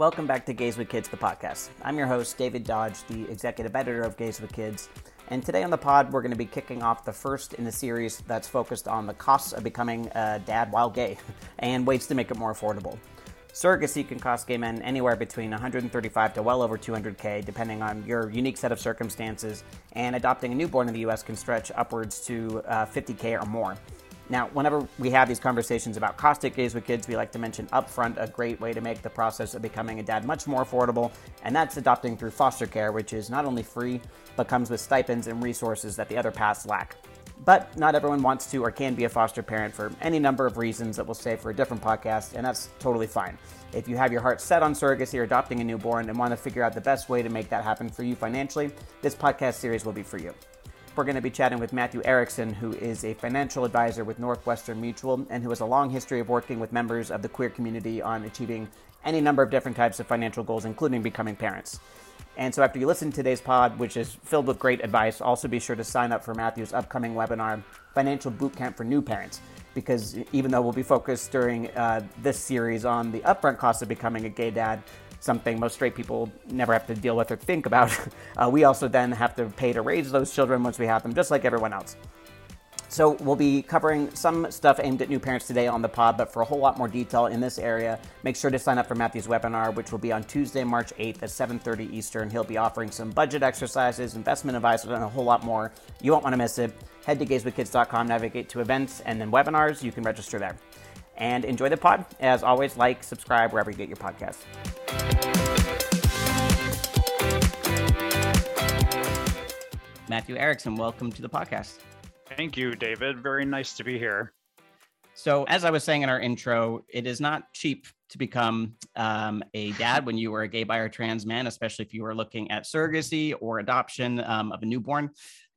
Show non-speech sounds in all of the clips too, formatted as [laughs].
Welcome back to Gays with Kids, the podcast. I'm your host, David Dodge, the executive editor of Gays with Kids. And today on the pod, we're going to be kicking off the first in a series that's focused on the costs of becoming a dad while gay [laughs] and ways to make it more affordable. Surrogacy can cost gay men anywhere between 135 to well over 200k, depending on your unique set of circumstances, and adopting a newborn in the US can stretch upwards to uh, 50k or more. Now, whenever we have these conversations about cost at Gays with Kids, we like to mention upfront a great way to make the process of becoming a dad much more affordable, and that's adopting through foster care, which is not only free, but comes with stipends and resources that the other paths lack. But not everyone wants to or can be a foster parent for any number of reasons that we'll say for a different podcast, and that's totally fine. If you have your heart set on surrogacy or adopting a newborn and want to figure out the best way to make that happen for you financially, this podcast series will be for you. We're going to be chatting with Matthew Erickson, who is a financial advisor with Northwestern Mutual and who has a long history of working with members of the queer community on achieving any number of different types of financial goals, including becoming parents. And so, after you listen to today's pod, which is filled with great advice, also be sure to sign up for Matthew's upcoming webinar, Financial Bootcamp for New Parents. Because even though we'll be focused during uh, this series on the upfront cost of becoming a gay dad, something most straight people never have to deal with or think about. [laughs] Uh, we also then have to pay to raise those children once we have them, just like everyone else. So we'll be covering some stuff aimed at new parents today on the pod, but for a whole lot more detail in this area, make sure to sign up for Matthew's webinar, which will be on Tuesday, March 8th at 7:30 Eastern. He'll be offering some budget exercises, investment advice, and a whole lot more. You won't want to miss it. Head to gayswithkids.com, navigate to events, and then webinars. You can register there. And enjoy the pod. As always, like, subscribe wherever you get your podcasts. Matthew Erickson, welcome to the podcast. Thank you, David. Very nice to be here. So, as I was saying in our intro, it is not cheap to become um, a dad when you are a gay, bi, or trans man, especially if you are looking at surrogacy or adoption um, of a newborn.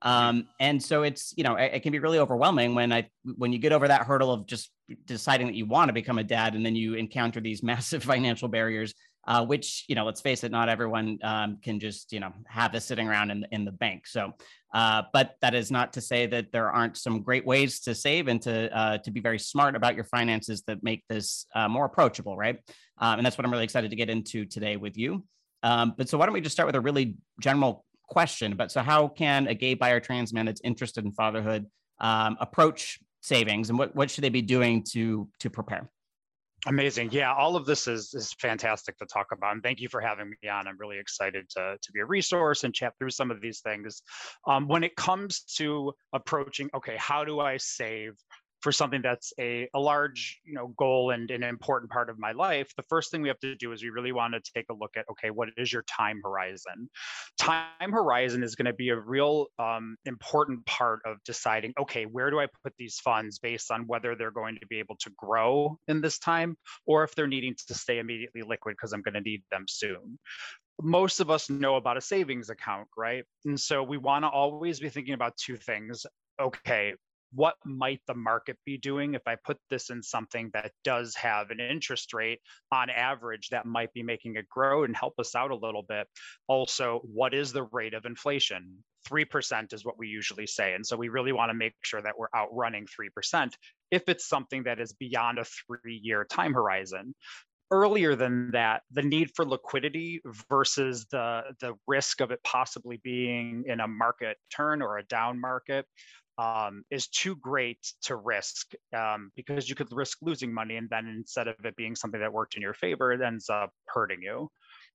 Um, and so it's you know it, it, can be really overwhelming when I when you get over that hurdle of just deciding that you want to become a dad, and then you encounter these [laughs] massive financial barriers uh, which you know let's face it not everyone um, can just you know have this sitting around in, in the bank. So uh, but that is not to say that there aren't some great ways to save and to uh, to be very smart about your finances that make this uh, more approachable right? Um, and that's what i'm really excited to get into today with you. Um, but so why don't we just start with a really general question but so how can a gay or trans man that's interested in fatherhood um, approach savings and what, what should they be doing to to prepare Amazing. Yeah, all of this is is fantastic to talk about. And thank you for having me on. I'm really excited to, to be a resource and chat through some of these things. Um, when it comes to approaching, okay, how do I save? For something that's a, a large you know goal and an important part of my life the first thing we have to do is we really want to take a look at okay what is your time horizon time horizon is going to be a real um, important part of deciding okay where do i put these funds based on whether they're going to be able to grow in this time or if they're needing to stay immediately liquid because i'm going to need them soon most of us know about a savings account, right? And so we want to always be thinking about two things. Okay, what might the market be doing if I put this in something that does have an interest rate on average that might be making it grow and help us out a little bit? Also, what is the rate of inflation? 3% is what we usually say. And so we really want to make sure that we're outrunning 3% if it's something that is beyond a three year time horizon earlier than that the need for liquidity versus the the risk of it possibly being in a market turn or a down market um, is too great to risk um, because you could risk losing money and then instead of it being something that worked in your favor it ends up hurting you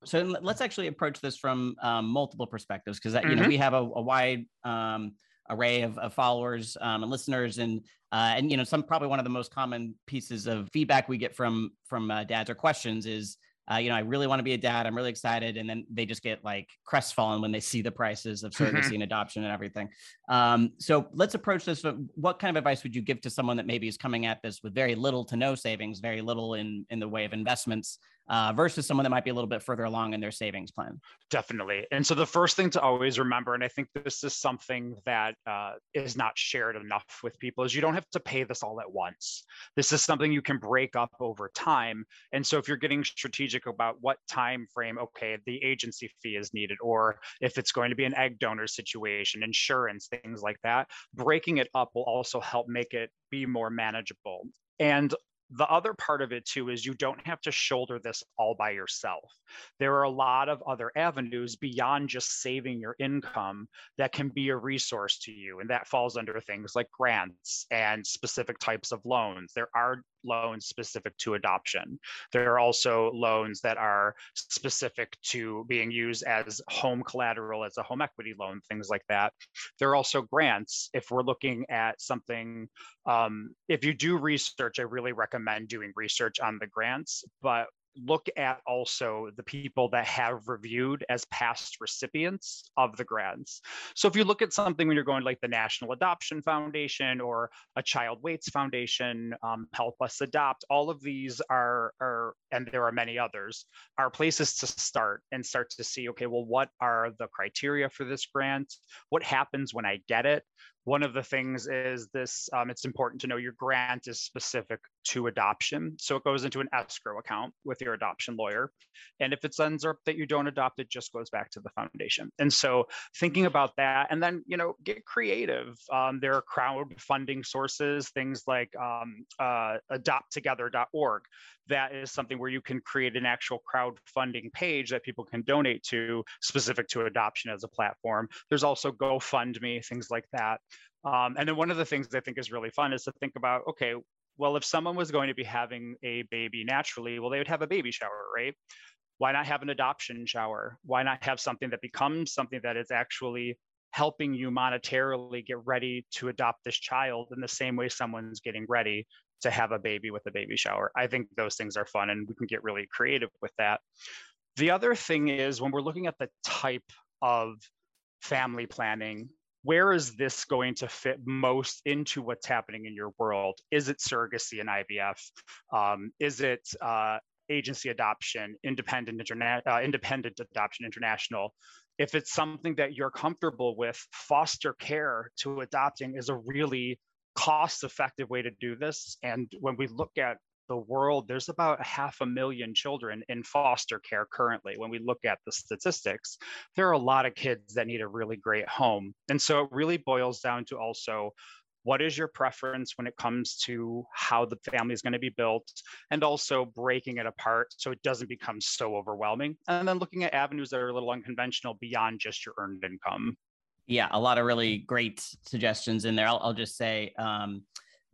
so let's actually approach this from um, multiple perspectives because you mm-hmm. know we have a, a wide um, array of, of followers um, and listeners and uh, and you know some probably one of the most common pieces of feedback we get from from uh, dads or questions is uh, you know, I really want to be a dad. I'm really excited. And then they just get like crestfallen when they see the prices of [laughs] surrogacy mm-hmm. and adoption and everything. Um, so let's approach this. What kind of advice would you give to someone that maybe is coming at this with very little to no savings, very little in, in the way of investments? Uh, versus someone that might be a little bit further along in their savings plan. Definitely. And so the first thing to always remember, and I think this is something that uh, is not shared enough with people, is you don't have to pay this all at once. This is something you can break up over time. And so if you're getting strategic about what time frame, okay, the agency fee is needed, or if it's going to be an egg donor situation, insurance, things like that, breaking it up will also help make it be more manageable. And the other part of it too is you don't have to shoulder this all by yourself. There are a lot of other avenues beyond just saving your income that can be a resource to you. And that falls under things like grants and specific types of loans. There are loans specific to adoption. There are also loans that are specific to being used as home collateral, as a home equity loan, things like that. There are also grants. If we're looking at something, um, if you do research, I really recommend doing research on the grants. But look at also the people that have reviewed as past recipients of the grants. So if you look at something when you're going like the National Adoption Foundation or a Child Waits Foundation, um, Help Us Adopt, all of these are, are, and there are many others, are places to start and start to see, okay, well, what are the criteria for this grant? What happens when I get it? One of the things is this, um, it's important to know your grant is specific to adoption. So it goes into an escrow account with your adoption lawyer. And if it ends up that you don't adopt, it just goes back to the foundation. And so thinking about that, and then, you know, get creative. Um, there are crowdfunding sources, things like um, uh, adopttogether.org. That is something where you can create an actual crowdfunding page that people can donate to specific to adoption as a platform. There's also GoFundMe, things like that. Um, and then one of the things I think is really fun is to think about okay, well, if someone was going to be having a baby naturally, well, they would have a baby shower, right? Why not have an adoption shower? Why not have something that becomes something that is actually helping you monetarily get ready to adopt this child in the same way someone's getting ready to have a baby with a baby shower? I think those things are fun and we can get really creative with that. The other thing is when we're looking at the type of family planning where is this going to fit most into what's happening in your world? Is it surrogacy and IVF? Um, is it uh, agency adoption, independent, interna- uh, independent adoption international? If it's something that you're comfortable with, foster care to adopting is a really cost effective way to do this. And when we look at the world, there's about half a million children in foster care currently. When we look at the statistics, there are a lot of kids that need a really great home. And so it really boils down to also what is your preference when it comes to how the family is going to be built and also breaking it apart so it doesn't become so overwhelming and then looking at avenues that are a little unconventional beyond just your earned income yeah a lot of really great suggestions in there i'll, I'll just say um,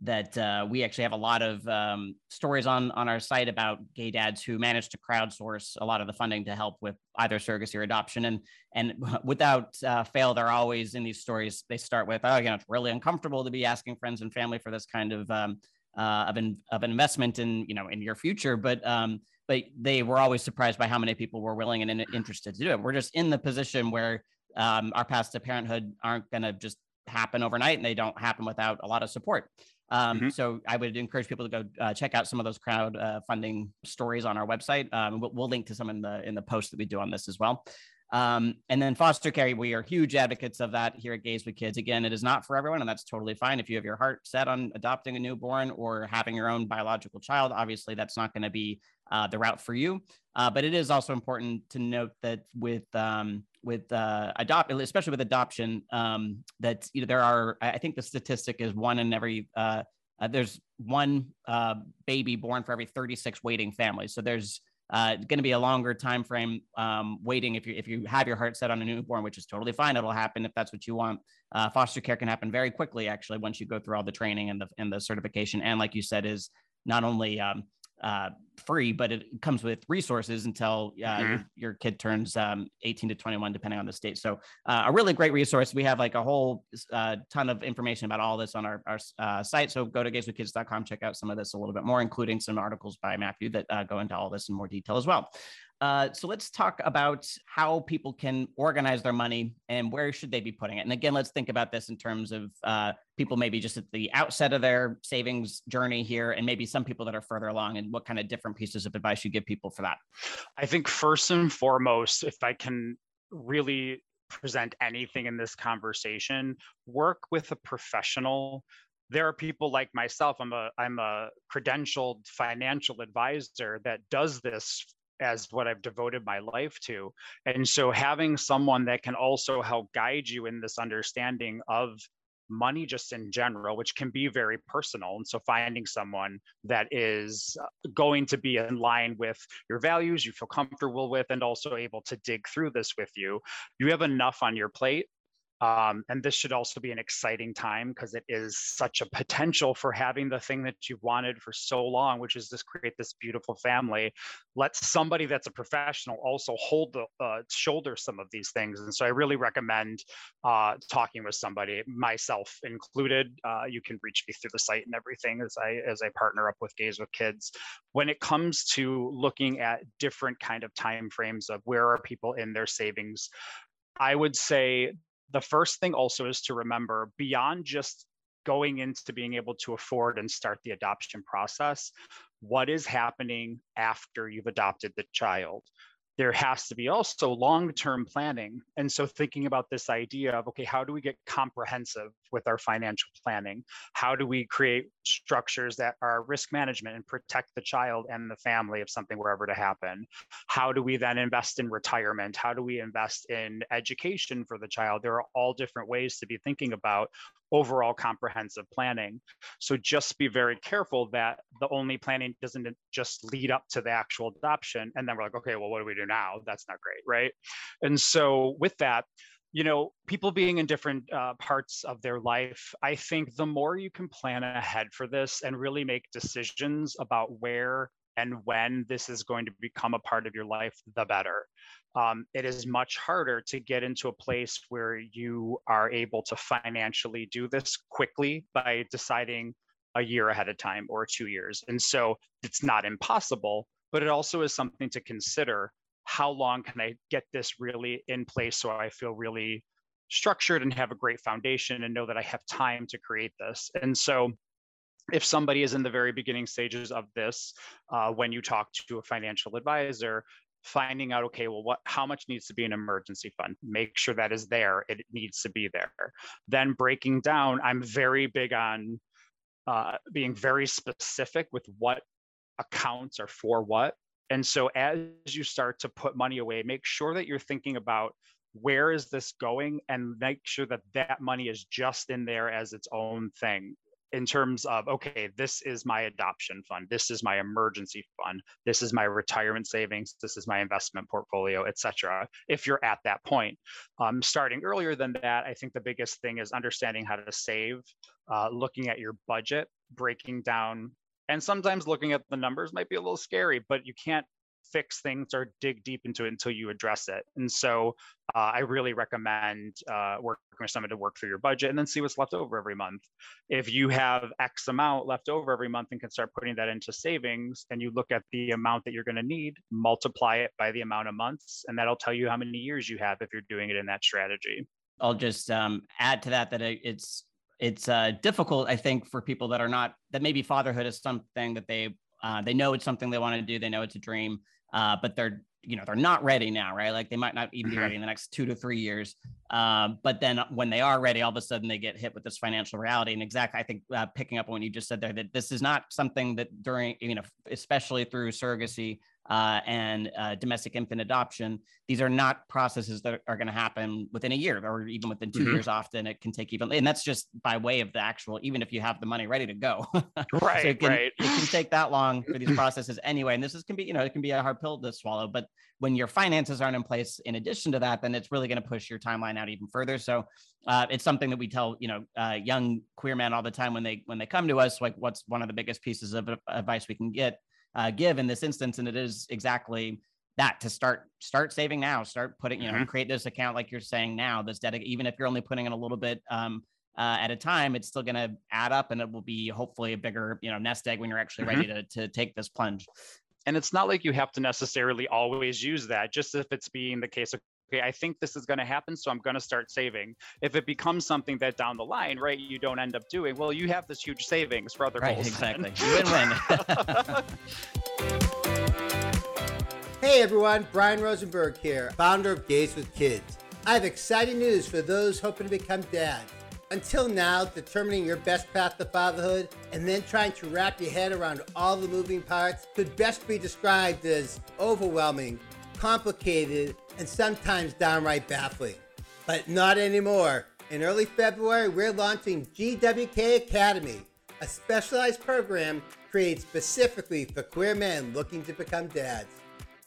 that uh, we actually have a lot of um, stories on on our site about gay dads who managed to crowdsource a lot of the funding to help with either surrogacy or adoption. And and [laughs] without uh, fail they're always in these stories they start with oh you know it's really uncomfortable to be asking friends and family for this kind of um, uh, of, an, of investment in you know in your future. But um, but they were always surprised by how many people were willing and interested to do it. We're just in the position where um, our paths to parenthood aren't going to just happen overnight and they don't happen without a lot of support um, mm-hmm. So I would encourage people to go uh, check out some of those crowd uh, funding stories on our website. Um, we'll, we'll, link to some in the in the post that we do on this as well. Um, and then foster care, we are huge advocates of that here at Gays with Kids. Again, it is not for everyone, and that's totally fine. If you have your heart set on adopting a newborn or having your own biological child, obviously that's not going to be uh, the route for you. Uh, but it is also important to note that with um, with uh, adopt, especially with adoption, um, that you know there are. I think the statistic is one in every. Uh, uh, there's one uh, baby born for every 36 waiting families. So there's uh, going to be a longer time frame um, waiting if you if you have your heart set on a newborn, which is totally fine. It'll happen if that's what you want. Uh, foster care can happen very quickly, actually, once you go through all the training and the and the certification. And like you said, is not only um, uh, free, but it comes with resources until uh, mm-hmm. your, your, kid turns um, 18 to 21, depending on the state. So, uh, a really great resource. We have like a whole uh, ton of information about all this on our, our uh, site. So, go to gayswithkids.com, check out some of this a little bit more, including some articles by Matthew that uh, go into all this in more detail as well. Uh, so let's talk about how people can organize their money and where should they be putting it. And again, let's think about this in terms of uh, people maybe just at the outset of their savings journey here, and maybe some people that are further along, and what kind of different pieces of advice you give people for that. I think first and foremost, if I can really present anything in this conversation, work with a professional there are people like myself i'm a i'm a credentialed financial advisor that does this as what I've devoted my life to. And so having someone that can also help guide you in this understanding of money just in general, which can be very personal. And so finding someone that is uh, going to be in line with your values, you feel comfortable with, and also able to dig through this with you. You have enough on your plate um, and this should also be an exciting time because it is such a potential for having the thing that you've wanted for so long, which is just create this beautiful family. Let somebody that's a professional also hold the uh, shoulder some of these things. And so I really recommend uh, talking with somebody, myself included. Uh, you can reach me through the site and everything as I as I partner up with Gays with Kids. When it comes to looking at different kind of time frames of where are people in their savings, I would say the first thing also is to remember beyond just going into being able to afford and start the adoption process, what is happening after you've adopted the child? There has to be also long-term planning. And so thinking about this idea of okay how do we get comprehensive with our financial planning? How do we create structures that are risk management and protect the child and the family if something were ever to happen? How do we then invest in retirement? How do we invest in education for the child? There are all different ways to be thinking about overall comprehensive planning. So just be very careful that the only planning doesn't just lead up to the actual adoption. And then we're like, okay, well, what do we do now? That's not great, right? And so with that, you know, people being in different uh, parts of their life, I think the more you can plan ahead for this and really make decisions about where and when this is going to become a part of your life, the better um, it is much harder to get into a place where you are able to financially do this quickly by deciding a year ahead of time or two years. And so it's not impossible, but it also is something to consider. How long can I get this really in place so I feel really structured and have a great foundation and know that I have time to create this? And so if somebody is in the very beginning stages of this, uh, when you talk to a financial advisor, finding out okay well what how much needs to be an emergency fund? Make sure that is there. It needs to be there. Then breaking down i'm very big on uh, being very specific with what accounts are for what. And so as you start to put money away make sure that you're thinking about where is this going and make sure that that money is just in there as its own thing in terms of okay this is my adoption fund. This is my emergency fund. This is my retirement savings. This is my investment portfolio etc if you're at that point. Um, starting earlier than that i think the biggest thing is understanding how to save uh, looking at your budget breaking down and sometimes looking at the numbers might be a little scary but you can't fix things or dig deep into it until you address it. And so uh, I really recommend uh, working with someone to work through your budget and then see what's left over every month. If you have X amount left over every month and can start putting that into savings and you look at the amount that you're going to need, multiply it by the amount of months, and that'll tell you how many years you have if you're doing it in that strategy. I'll just um, add to that that it's it's uh, difficult, I think, for people that are not that maybe fatherhood is something that they uh, they know it's something they want to do. They know it's a dream, uh, but they're you know they're not ready now, right? Like they might not even be mm-hmm. ready in the next two to three years. Um, but then when they are ready, all of a sudden they get hit with this financial reality. And exactly, I think uh, picking up on what you just said there, that this is not something that during you know, especially through surrogacy uh, and uh, domestic infant adoption, these are not processes that are going to happen within a year or even within 2 mm-hmm. years. Often it can take even, and that's just by way of the actual, even if you have the money ready to go. [laughs] right, so it can, right. It can take that long for these [clears throat] processes anyway. And this is can be, you know, it can be a hard pill to swallow. But when your finances aren't in place, in addition to that, then it's really going to push your timeline out even further. So uh, it's something that we tell, you know, uh, young queer men all the time when they when they come to us. Like, what's one of the biggest pieces of advice we can get? Uh, give in this instance, and it is exactly that to start start saving now start putting you know mm-hmm. create this account like you're saying now this dedicated even if you're only putting in a little bit um, uh, at a time it's still going to add up and it will be hopefully a bigger you know nest egg when you're actually mm-hmm. ready to, to take this plunge and it's not like you have to necessarily always use that just if it's being the case of okay, I think this is going to happen, so I'm going to start saving. If it becomes something that down the line, right, you don't end up doing, well, you have this huge savings for other right, goals. Exactly. Win-win. [laughs] hey everyone, Brian Rosenberg here, founder of Gays with Kids. I have exciting news for those hoping to become dads. Until now, determining your best path to fatherhood and then trying to wrap your head around all the moving parts could best be described as overwhelming complicated, and sometimes downright baffling. But not anymore. In early February, we're launching GWK Academy, a specialized program created specifically for queer men looking to become dads.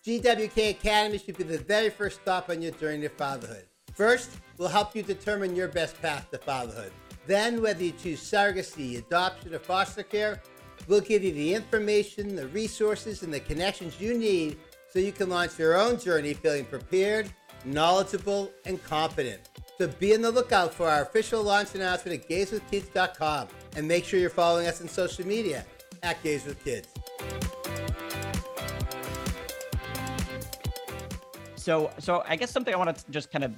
GWK Academy should be the very first stop on your journey to fatherhood. First, we'll help you determine your best path to fatherhood. Then, whether you choose surrogacy, adoption, or foster care, we'll give you the information, the resources, and the connections you need so you can launch your own journey feeling prepared, knowledgeable, and confident. So be on the lookout for our official launch announcement at gayswithkids.com and make sure you're following us on social media at Gays with Kids. So, so I guess something I want to just kind of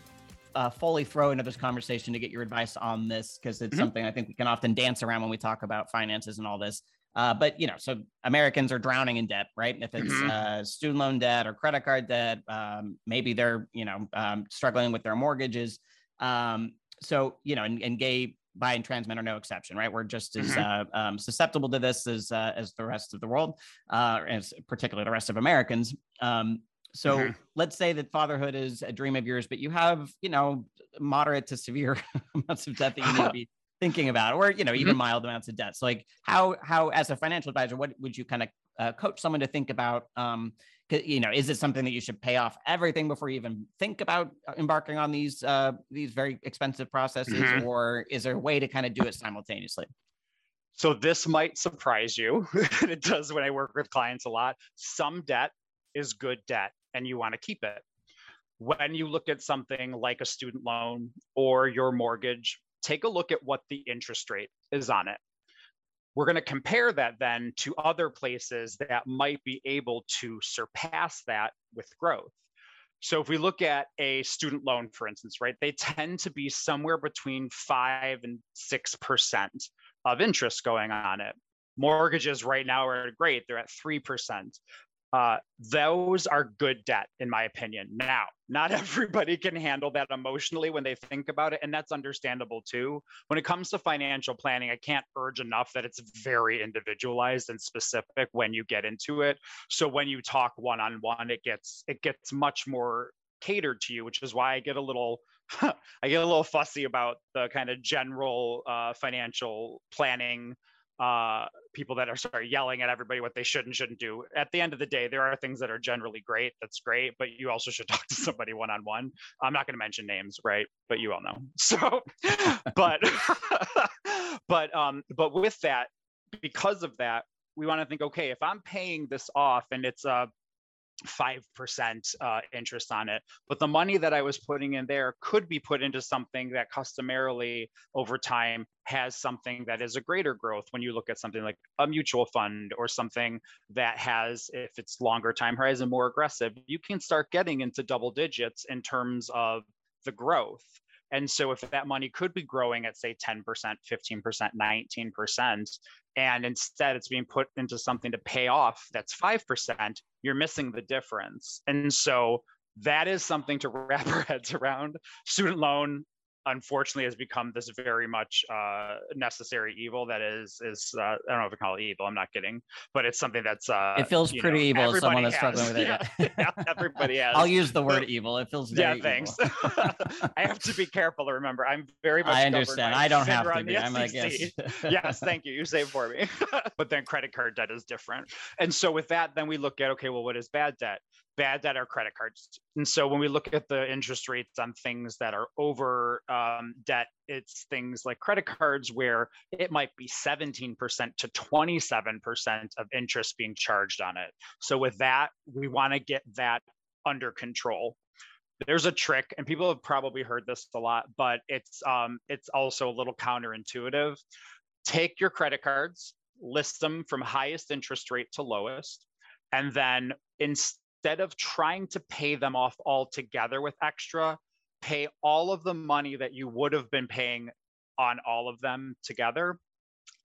uh, fully throw into this conversation to get your advice on this because it's mm-hmm. something I think we can often dance around when we talk about finances and all this. Uh, but you know, so Americans are drowning in debt, right? If it's mm-hmm. uh, student loan debt or credit card debt, um, maybe they're you know um, struggling with their mortgages. Um, so you know, and, and, gay, bi, and trans men are no exception, right? We're just as mm-hmm. uh, um, susceptible to this as uh, as the rest of the world, uh, as particularly the rest of Americans. Um, so mm-hmm. let's say that fatherhood is a dream of yours, but you have you know moderate to severe [laughs] amounts of debt that you need to be thinking about, or you know even mm-hmm. mild amounts of debt. So like how how as a financial advisor, what would you kind of uh, coach someone to think about? Um, you know, is it something that you should pay off everything before you even think about uh, embarking on these uh, these very expensive processes, mm-hmm. or is there a way to kind of do it simultaneously? So this might surprise you. [laughs] it does when I work with clients a lot. Some debt is good debt, and you want to keep it. When you look at something like a student loan or your mortgage, take a look at what the interest rate is on it. We're going to compare that then to other places that might be able to surpass that with growth. So if we look at a student loan, for instance, right, they tend to be somewhere between five and six percent of interest going on it. Mortgages right now are great; they're at three percent uh, those are good debt in my opinion. Now not [laughs] everybody can handle that emotionally when they think about it and that's understandable too. When it comes to financial planning i can't urge enough that it's very individualized and specific when you get into it. So when you talk one on one it gets it gets much more catered to you which is why i get a little [laughs] i get a little fussy about the kind of general uh, financial planning uh, people that are sorry yelling at everybody what they should and shouldn't do. At the end of the day, there are things that are generally great. That's great, but you also should [laughs] talk to somebody one on one. I'm not going to mention names, right? But you all know. [laughs] So, but [laughs] but um, but with that, because of that, we want to think, okay, if I'm paying this off and it's a 5% uh, interest on it. But the money that I was putting in there could be put into something that customarily over time has something that is a greater growth when you look at something like a mutual fund or something that has, if it's longer time horizon, more aggressive, you can start getting into double digits in terms of the growth. And so if that money could be growing at say 10%, 15%, 19%, and instead it's being put into something to pay off that's 5%, you're missing the difference. And so that is something to [laughs] wrap our heads around. Student loan unfortunately has become this very much uh, necessary evil that is is uh, I don't know if I call it evil. I'm not kidding, but it's something that's uh, it feels pretty know, evil as someone that's struggling with it. [laughs] Yeah, [laughs] yeah, everybody has. I'll use the word evil. It feels yeah. Thanks. [laughs] I have to be careful to remember. I'm very much. I understand. I don't have to be. I'm like yes. yes, thank you. You saved for me. but then credit card debt is different, and so with that, then we look at okay, well, what is bad debt? Bad debt are credit cards. And so when we look at the interest rates on things that are over um, debt, it's things like credit cards where it might be 17% to 27% of interest being charged on it. So with that, we want to get that under control. There's a trick, and people have probably heard this a lot, but it's um, it's also a little counterintuitive. Take your credit cards, list them from highest interest rate to lowest, and then instead instead of trying to pay them off all together with extra, pay all of the money that you would have been paying on all of them together,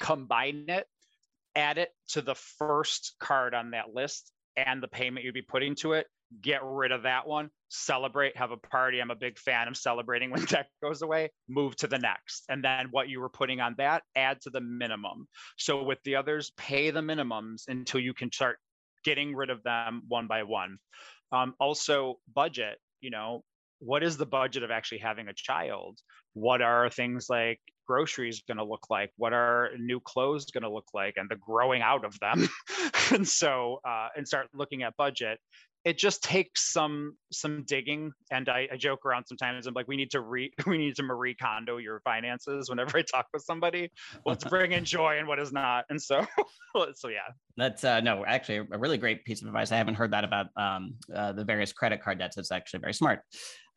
combine it, add it to the first card on that list and the payment you'd be putting to it, get rid of that one, celebrate, have a party. I'm a big fan of celebrating [laughs] when debt goes away, move to the next. And then what you were putting on that, add to the minimum. So with the others, pay the minimums until you can start getting rid of them one by one. Um, also, budget, you know, what is the budget of actually having a child? what are things like groceries going to look like what are new clothes going to look like and the growing out of them [laughs] and so uh, and start looking at budget it just takes some some digging and I, I, joke around sometimes i'm like we need to re [laughs] we need to marie kondo your finances whenever i talk with somebody. What's bringing joy and what is not. And so [laughs] so yeah. That's uh no actually a really great piece of advice. I haven't heard that about um uh, the various credit card debts. It's actually very smart.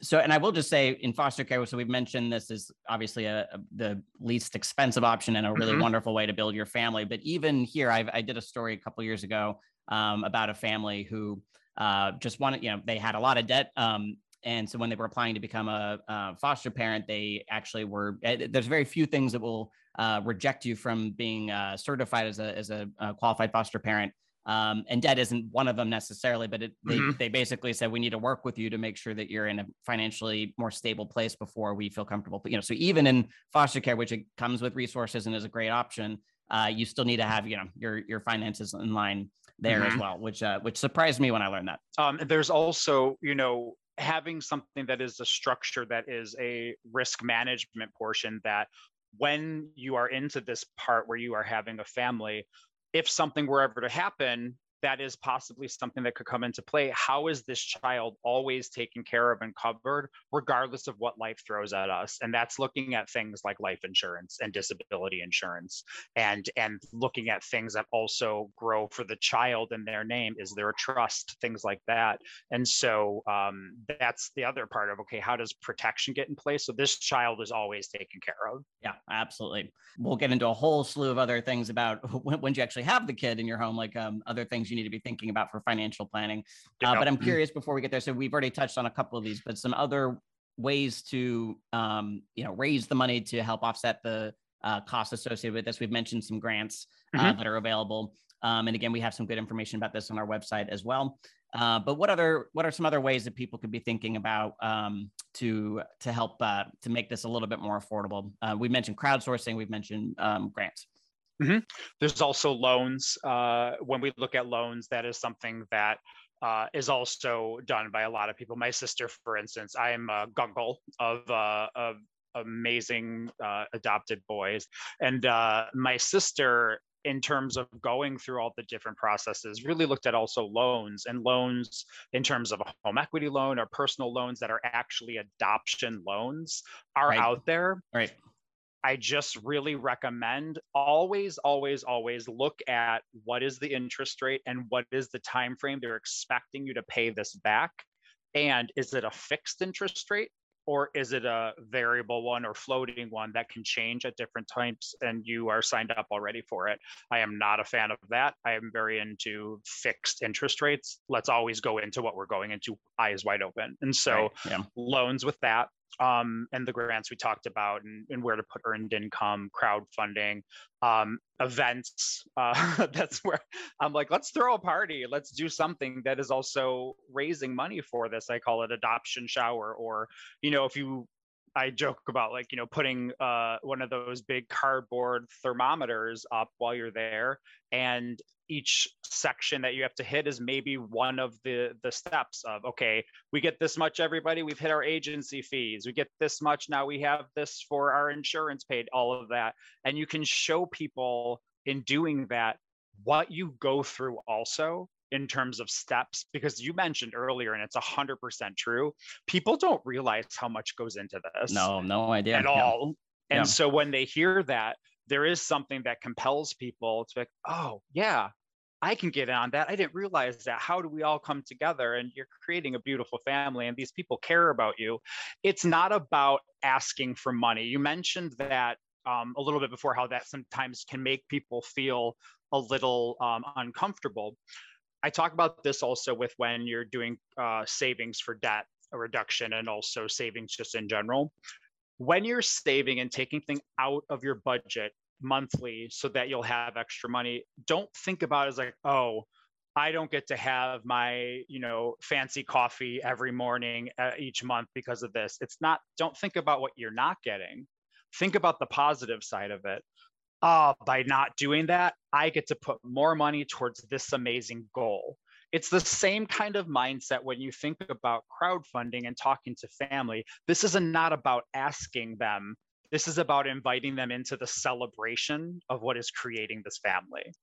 So and i will just say in foster care so we've mentioned this is obviously a, a the least expensive option and a really mm-hmm. wonderful way to build your family. But even here I've, i did a story a couple years ago um, about a family who uh, just wanted, you know, they had a lot of debt. Um, and so when they were applying to become a, a foster parent, they actually were, eh, there's very few things that will uh, reject you from being uh, certified as a, as a, a qualified foster parent. Um, and debt isn't one of them necessarily, but it, they, mm-hmm. they basically said we need to work with you to make sure that you're in a financially more stable place before we feel comfortable. But, you know, so even in foster care, which it comes with resources and is a great option, uh, you still need to have you know your your finances in line there mm-hmm. as well, which uh, which surprised me when I learned that. Um, there's also you know having something that is a structure that is a risk management portion that when you are into this part where you are having a family if something were ever to happen that is possibly something that could come into play. How is this child always taken care of and covered, regardless of what life throws at us? And that's looking at things like life insurance and disability insurance, and and looking at things that also grow for the child in their name. Is there a trust? Things like that. And so um, that's the other part of okay, how does protection get in place? So this child is always taken care of. Yeah, absolutely. We'll get into a whole slew of other things about [laughs] when, when you actually have the kid in your home, like um, other things you need to be thinking about for financial planning. Uh, but I'm mm-hmm. curious before we get there. So we've already touched on a couple of these, but some other ways to um, you know raise the money to help offset the uh, costs associated with this. We've mentioned some grants uh, mm-hmm. that are available, um, and again, we have some good information about this on our website as well. Uh, but what other what are some other ways that people could be thinking about um, to to help uh, to make this a little bit more affordable? Uh, we mentioned crowdsourcing. We've mentioned um, grants. Mm-hmm. There's also loans. Uh, when we look at loans, that is something that uh, is also done by a lot of people. My sister, for instance, I am a guncle of, uh, of amazing uh, adopted boys. And uh, my sister, in terms of going through all the different processes, really looked at also loans and loans in terms of a home equity loan or personal loans that are actually adoption loans are right. out there. Right. I just really recommend always, always, always look at what is the interest rate and what is the time frame they're expecting you to pay this back. And is it a fixed interest rate or is it a variable one or floating one that can change at different times and you are signed up already for it i am not a fan of that i am very into fixed interest rates let's always go into what we're going into eyes wide open and so right. yeah. loans with that um, and the grants we talked about and, and, where to put earned income, crowdfunding, um, events. Uh, [laughs] that's where I'm like, let's throw a party. Let's do something that is also raising money for this. I call it adoption shower, or, you know, if you I joke about like you know putting uh, one of those big cardboard thermometers up while you're there, and each section that you have to hit is maybe one of the the steps of okay we get this much everybody we've hit our agency fees. We get this much now we have this for our insurance paid all of that. And you can show people in doing that what you go through also in terms of steps because you mentioned earlier and it's 100% true people don't realize how much goes into this no no idea. at all. And yeah. so when they hear that there is something that compels people to like, oh yeah, I can get on that. I didn't realize that. How do we all come together? And you're creating a beautiful family, and these people care about you. It's not about asking for money. You mentioned that um, a little bit before, how that sometimes can make people feel a little um, uncomfortable. I talk about this also with when you're doing uh, savings for debt reduction and also savings just in general when you're saving and taking things out of your budget monthly so that you'll have extra money, don't think about it as like, oh, I don't get to have my, you know, fancy coffee every morning uh, each month because of this. It's not, don't think about what you're not getting. Think about the positive side of it. Uh, by not doing that, I get to put more money towards this amazing goal. It's the same kind of mindset when you think about crowdfunding and talking to family. This is not about asking them, this is about inviting them into the celebration of what is creating this family.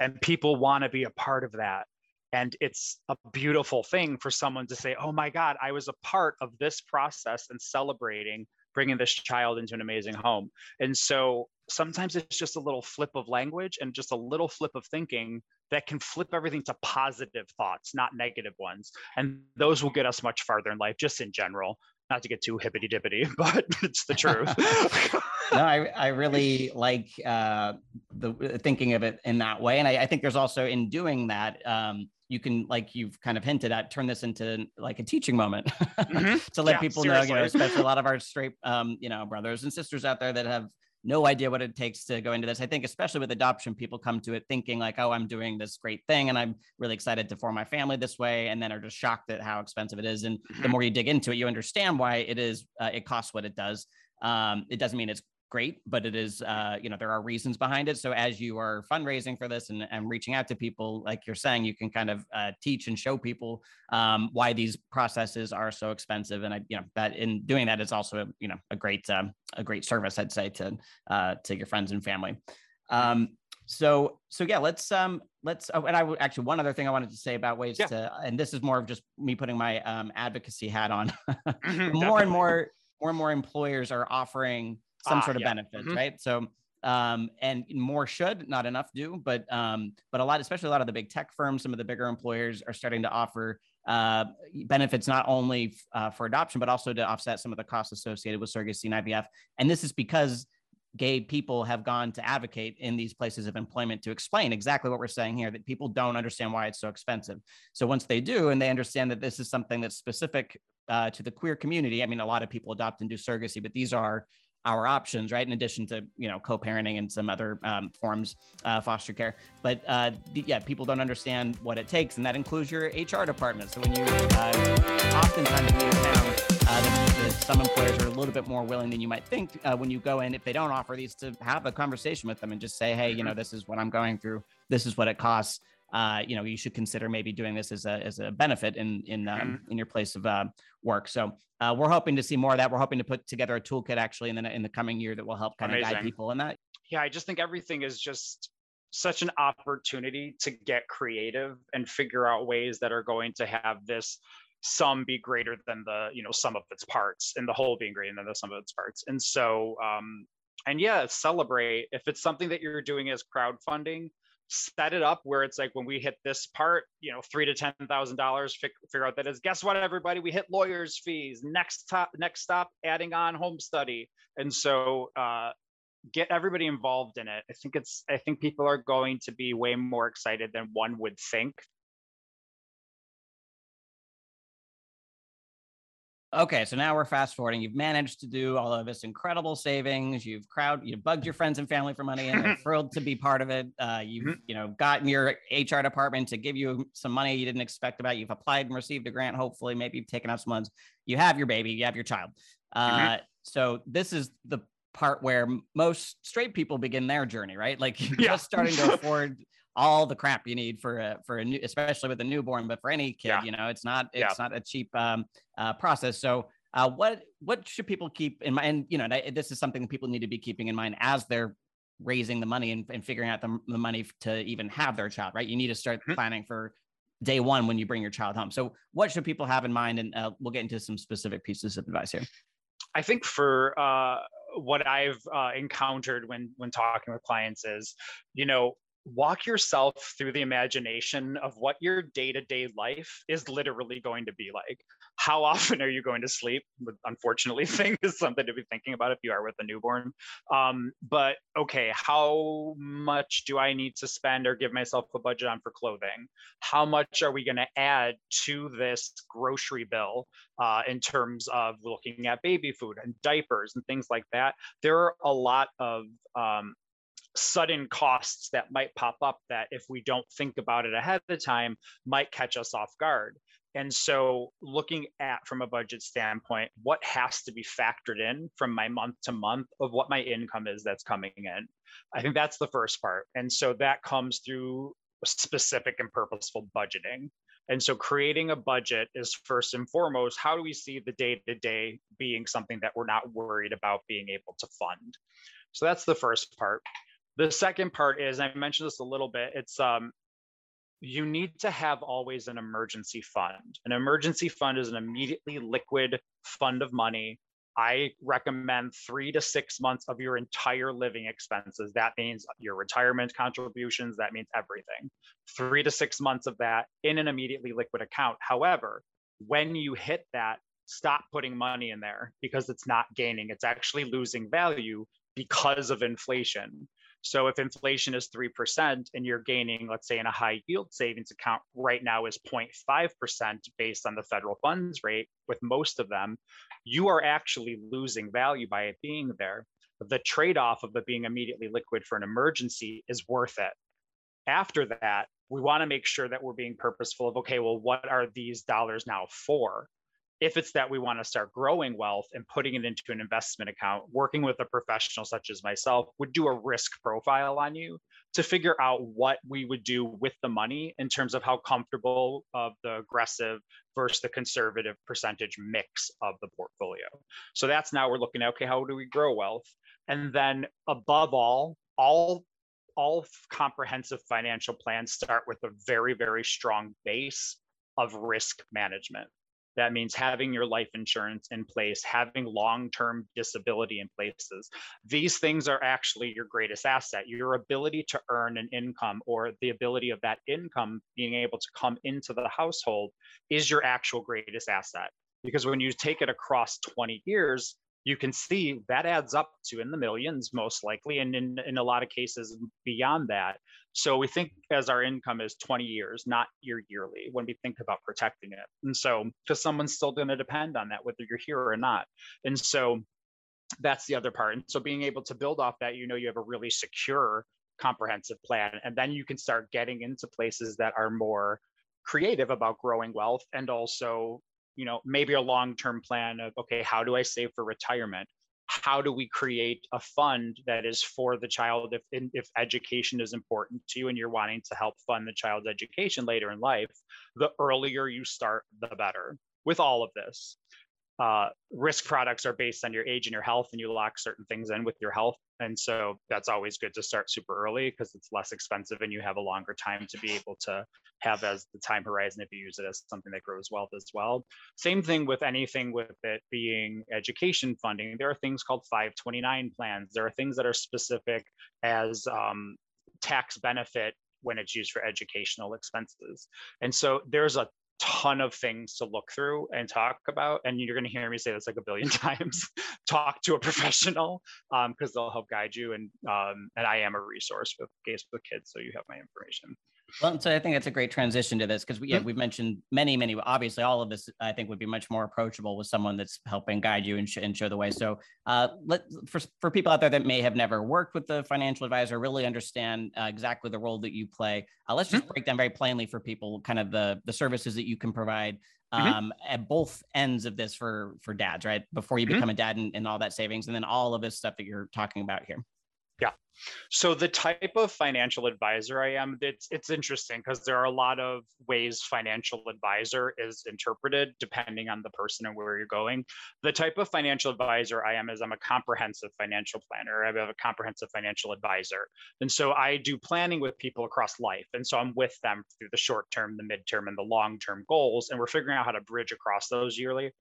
And people want to be a part of that. And it's a beautiful thing for someone to say, oh my God, I was a part of this process and celebrating bringing this child into an amazing home. And so sometimes it's just a little flip of language and just a little flip of thinking that can flip everything to positive thoughts, not negative ones. And those will get us much farther in life, just in general. Not to get too hippity dippity, [laughs] but it's the truth. [laughs] no, I, I really like uh, the thinking of it in that way. And I, I think there's also in doing that, um, you can like you've kind of hinted at turn this into like a teaching moment [laughs] mm-hmm. to let yeah, people seriously. know you know especially a lot of our straight um, you know brothers and sisters out there that have no idea what it takes to go into this. I think especially with adoption people come to it thinking like oh i'm doing this great thing and i'm really excited to form my family this way and then are just shocked at how expensive it is. And mm-hmm. the more you dig into it you understand why it is uh, it costs what it does. Um, it doesn't mean it's great, but it is, uh, you know, there are reasons behind it. So as you are fundraising for this and, and reaching out to people, like you're saying, you can kind of uh, teach and show people um, why these processes are so expensive. And I, you know, that in doing that is also, you know, a great, um, a great service, I'd say, to uh, to your friends and family. Um, so so yeah let's um let's oh, and i would actually one other thing i wanted to say about ways yeah. to and this is more of just me putting my um advocacy hat on [laughs] mm-hmm, more and more more and more employers are offering some ah, sort of yeah. benefits, mm-hmm. right? So um, and more should, not enough do, but um, but a lot, especially a lot of the big tech firms, some of the bigger employers are starting to offer uh, benefits not only uh, for adoption but also to offset some of the costs associated with surrogacy and IVF. And this is because gay people have gone to advocate in these places of employment to explain exactly what we're saying here that people don't understand why it's so expensive. So once they do, and they understand that this is something that's specific uh, to the queer community, I mean, a lot of people adopt and do surrogacy, but these are our options, right? In addition to you know co-parenting and some other um, forms uh, foster care, but uh, yeah, people don't understand what it takes, and that includes your HR department. So when you uh, oftentimes in uh, the, the, some employers are a little bit more willing than you might think uh, when you go in if they don't offer these to have a conversation with them and just say, hey, you know, mm-hmm. this is what I'm going through. This is what it costs. Uh, you know, you should consider maybe doing this as a as a benefit in in um, mm-hmm. in your place of uh, work. So uh, we're hoping to see more of that. We're hoping to put together a toolkit actually in the in the coming year that will help kind Amazing. of guide people in that. Yeah, I just think everything is just such an opportunity to get creative and figure out ways that are going to have this sum be greater than the you know sum of its parts and the whole being greater than the sum of its parts and so um and yeah celebrate if it's something that you're doing as crowdfunding set it up where it's like when we hit this part, you know, three to ten thousand dollars. Figure out that is. Guess what, everybody? We hit lawyers' fees. Next top, next stop, adding on home study, and so uh, get everybody involved in it. I think it's. I think people are going to be way more excited than one would think Okay, so now we're fast forwarding. You've managed to do all of this incredible savings. You've crowd, you've bugged your friends and family for money, and they're [laughs] thrilled to be part of it. Uh, you've, mm-hmm. you know, gotten your HR department to give you some money you didn't expect about. You've applied and received a grant. Hopefully, maybe you've taken out some loans. You have your baby. You have your child. Uh, mm-hmm. So this is the part where most straight people begin their journey, right? Like [laughs] yeah. just starting to [laughs] afford all the crap you need for a for a new, especially with a newborn, but for any kid, yeah. you know, it's not it's yeah. not a cheap um, uh, process. So, uh, what what should people keep in mind? And you know, this is something people need to be keeping in mind as they're raising the money and, and figuring out the, the money to even have their child. Right? You need to start mm-hmm. planning for day one when you bring your child home. So, what should people have in mind? And uh, we'll get into some specific pieces of advice here. I think for uh, what I've uh, encountered when when talking with clients is, you know, walk yourself through the imagination of what your day-to-day life is literally going to be like. How [laughs] often are you going to sleep? Unfortunately [laughs] thing is something to be thinking about if you are with a newborn. Um, but okay how much do i need to spend or give myself a budget on for clothing? How much are we going to add to this grocery bill uh, in terms of looking at baby food and diapers and things like that? There are a lot of um, sudden costs that might pop up that if we don't think about it ahead of time might catch us off guard and so looking at from a budget standpoint what has to be factored in from my month to month of what my income is that's coming in i think that's the first part and so that comes through specific and purposeful budgeting. And so creating a budget is first and foremost how do we see the day to day being something that we're not worried about being able to fund? So that's the first part. The second part is I mentioned this a little bit. It's um, you need to have always an emergency fund. An emergency fund is an immediately liquid fund of money I recommend three to six months of your entire living expenses. That means your retirement contributions, that means everything. Three to six months of that in an immediately liquid account. However, when you hit that, stop putting money in there because it's not gaining, it's actually losing value because of inflation. So if inflation is 3% and you're gaining, let's say in a high yield savings account right now is 0.5% based on the federal funds rate with most of them, you are actually losing value by it being there. The trade off of it being immediately liquid for an emergency is worth it. After that, we want to make sure that we're being purposeful of okay, well, what are these dollars now for? If it's that we want to start growing wealth and putting it into an investment account, working with a professional such as myself would do a risk profile on you to figure out what we would do with the money in terms of how comfortable of the aggressive versus the conservative percentage mix of the portfolio. So that's now we're looking at okay, how do we grow wealth? And then above all, all all comprehensive financial plans start with a very very strong base of risk management that means having your life insurance in place, having long term disability in places. These things are actually your greatest asset. Your ability to earn an income or the ability of that income being able to come into the household is your actual greatest asset. Because when you take it across 20 years, you can see that adds up to in the millions most likely and in, in a lot of cases beyond that. So we think as our income is 20 years not your yearly when we think about protecting it. And so because someone's still going to depend on that whether you're here or not. And so that's the other part. And so being able to build off that you know you have a really secure comprehensive plan and then you can start getting into places that are more creative about growing wealth and also you know maybe a long-term plan of okay how do i save for retirement? How do we create a fund that is for the child if if education is important to you and you're wanting to help fund the child's education later in life the earlier you start the better with all of this uh, risk products are based on your age and your health and you lock certain things in with your health. And so that's always good to start super early because it's less expensive and you have a longer time to be able to have as the time horizon if you use it as something that grows wealth as well. Same thing with anything with it being education funding. There are things called 529 plans. There are things that are specific as um, tax benefit when it's used for educational expenses. And so there's a ton of things to look through and talk about. And you're going to hear me say this like a billion [laughs] times. talk to a professional because um, they'll help guide you. And um, and I am a resource with Gays with Kids, so you have my information. Well, so I think that's a great transition to this because we, yeah, mm-hmm. we've mentioned many, many. Obviously, all of this I think would be much more approachable with someone that's helping guide you and, sh- and show the way. So, uh, let for for people out there that may have never worked with the financial advisor, really understand uh, exactly the role that you play. Uh, let's just mm-hmm. break down very plainly for people, kind of the the services that you can provide mm-hmm. um, mm-hmm. at both ends of this for for dads, right? Before you mm-hmm. become a dad and, and all that savings, and then all of this stuff that you're talking about here. Yeah. So the type of financial advisor I am, it's it's interesting because there are a lot of ways financial advisor is interpreted depending on the person and where you're going. The type of financial advisor I am is I'm a comprehensive financial planner. I have a comprehensive financial advisor. And so I do planning with people across life. And so I'm with them through the short term, the midterm, and the long term goals. And we're figuring out how to bridge across those yearly.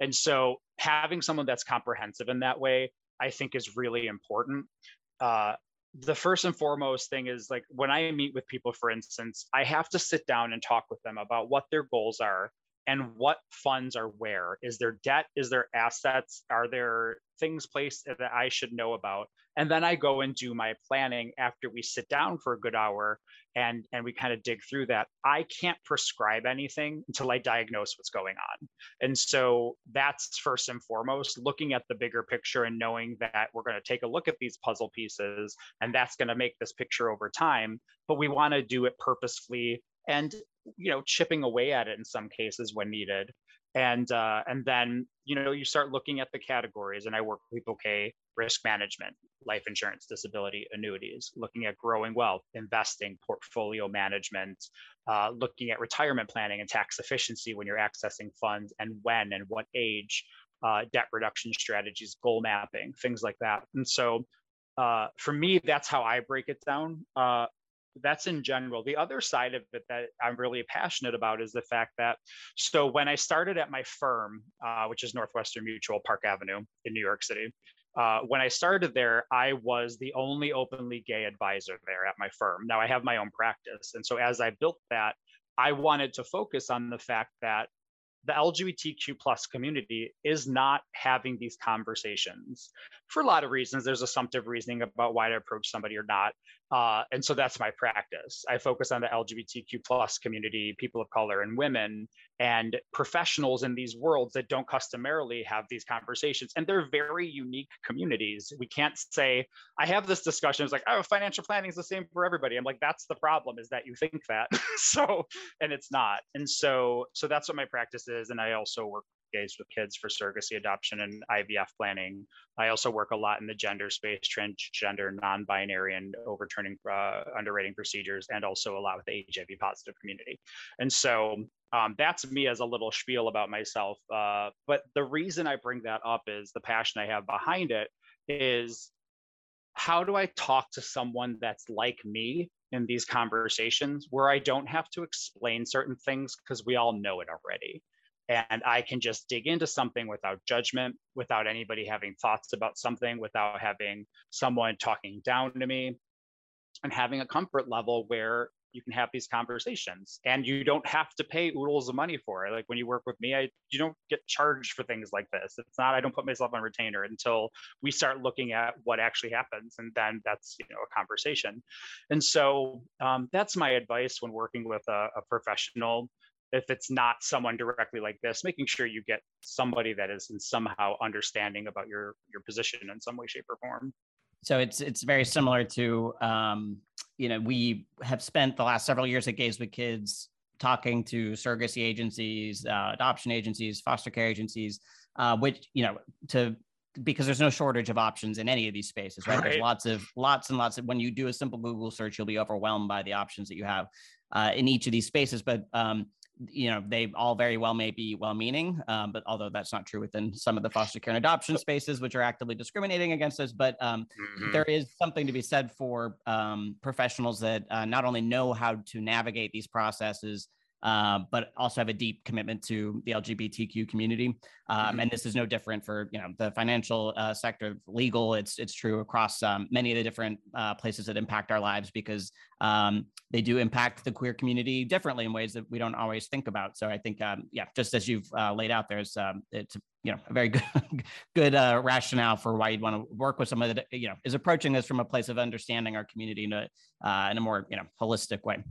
And so having someone that's comprehensive in that way, I think is really important uh, the first and foremost thing is like when I meet with people, for instance, I have to sit down and talk with them about what their goals are and what funds are where. Is there debt? Is there assets? Are there things placed that I should know about? And then I go and do my planning after we sit down for a good hour and, and we kind of dig through that. I can't prescribe anything until I diagnose what's going on. And so that's first and foremost looking at the bigger picture and knowing that we're going to take a look at these puzzle pieces and that's going to make this picture over time. But we want to do it purposefully and you know chipping away at it in some cases when needed and uh, and then you know you start looking at the categories and i work with people okay risk management, life insurance, disability, annuities, looking at growing wealth, investing, portfolio management, uh, looking at retirement planning and tax efficiency when you're accessing funds and when and what age, uh, debt reduction strategies, goal mapping, things like that. And so uh, for me, that's how I break it down. That's in general. The other side of it that I'm really passionate about is the fact that so when I started at my firm, uh, which is Northwestern Mutual Park Avenue in New York City, uh, when I started there, I was the only openly gay advisor there at my firm. Now I have my own practice. And so as I built that, I wanted to focus on the fact that the LGBTQ plus community is not having these conversations for a lot of reasons. There's assumptive reasoning about why to approach somebody or not. Uh, and so that's my practice. I focus on the LGBTQ plus community, people of color, and women, and professionals in these worlds that don't customarily have these conversations. And they're very unique communities. We can't say, I have this discussion. It's like, oh, financial planning is the same for everybody. I'm like, that's the problem is that you think that. [laughs] so, and it's not. And so, so that's what my practice is. And I also work with kids for surrogacy adoption and IVF planning. I also work a lot in the gender space, transgender, non-binary, and overturning uh, underwriting procedures, and also a lot with the HIV positive community. And so um, that's me as a little spiel about myself. Uh, but the reason I bring that up is the passion I have behind it is how do I talk to someone that's like me in these conversations where I don't have to explain certain things because we all know it already and I can just dig into something without judgment, without anybody having thoughts about something, without having someone talking down to me, and having a comfort level where you can have these conversations. And you don't have to pay oodles of money for it. Like when you work with me i you don't get charged for things like this. It's not i don't put myself on retainer until we start looking at what actually happens and then that's you know a conversation. And so um, that's my advice when working with a, a professional if it's not someone directly like this, making sure you get somebody that is somehow understanding about your your position in some way, shape, or form. So it's it's very similar to um, you know we have spent the last several years at Gays with Kids talking to surrogacy agencies, uh, adoption agencies, foster care agencies, uh, which you know to because there's no shortage of options in any of these spaces, right? right? There's lots of lots and lots of when you do a simple Google search, you'll be overwhelmed by the options that you have uh, in each of these spaces. But um, you know they all very well may be well-meaning um, but although that's not true within some of the foster care and adoption spaces which are actively discriminating against us but um, mm-hmm. there is something to be said for um, professionals that uh, not only know how to navigate these processes uh, but also have a deep commitment to the LGBTQ community. Um, mm-hmm. And this is no different for you know the financial uh, sector, legal. It's it's true across um, many of the different uh, places that impact our lives because um, they do impact the queer community differently in ways that we don't always think about. So I think um, yeah, just as you've uh, laid out, there's um, it's you know a very [laughs] good good uh, rationale for why you'd want to work with someone that you know is approaching this from a place of understanding our community in a uh, in a more you know holistic way.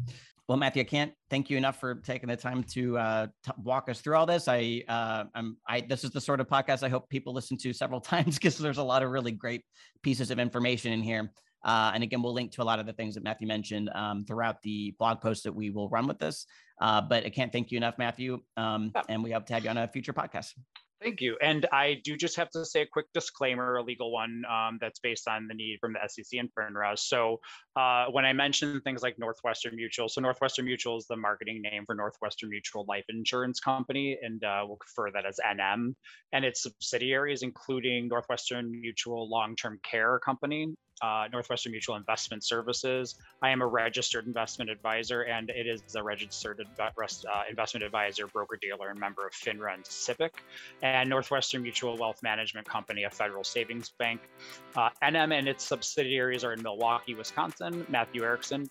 Well, Matthew, I can't thank you enough for taking the time to uh, t- walk us through all this. I, uh, I'm, I, this is the sort of podcast I hope people listen to several [laughs] times because there's a lot of really great pieces of information in here. Uh, and again, we'll link to a lot of the things that Matthew mentioned um, throughout the blog post that we will run with this. Uh, but I can't thank you enough, Matthew. Um, and we hope to have you on a future podcast. Thank you. And I do just have to say a quick disclaimer, a legal one um, that's based on the need from the SEC and FINRA. So uh, when I mention things like Northwestern Mutual, so Northwestern Mutual is the marketing name for Northwestern Mutual Life Insurance Company, and uh, we'll refer that as NM, and its subsidiaries, including Northwestern Mutual Long Term Care Company, uh, Northwestern Mutual Investment Services. I am a registered investment advisor, and it is a registered uh, investment advisor, broker dealer, and member of FINRA and SIPC, and Northwestern Mutual Wealth Management Company, a federal savings bank. Uh, NM and its subsidiaries are in Milwaukee, Wisconsin. Matthew Erickson.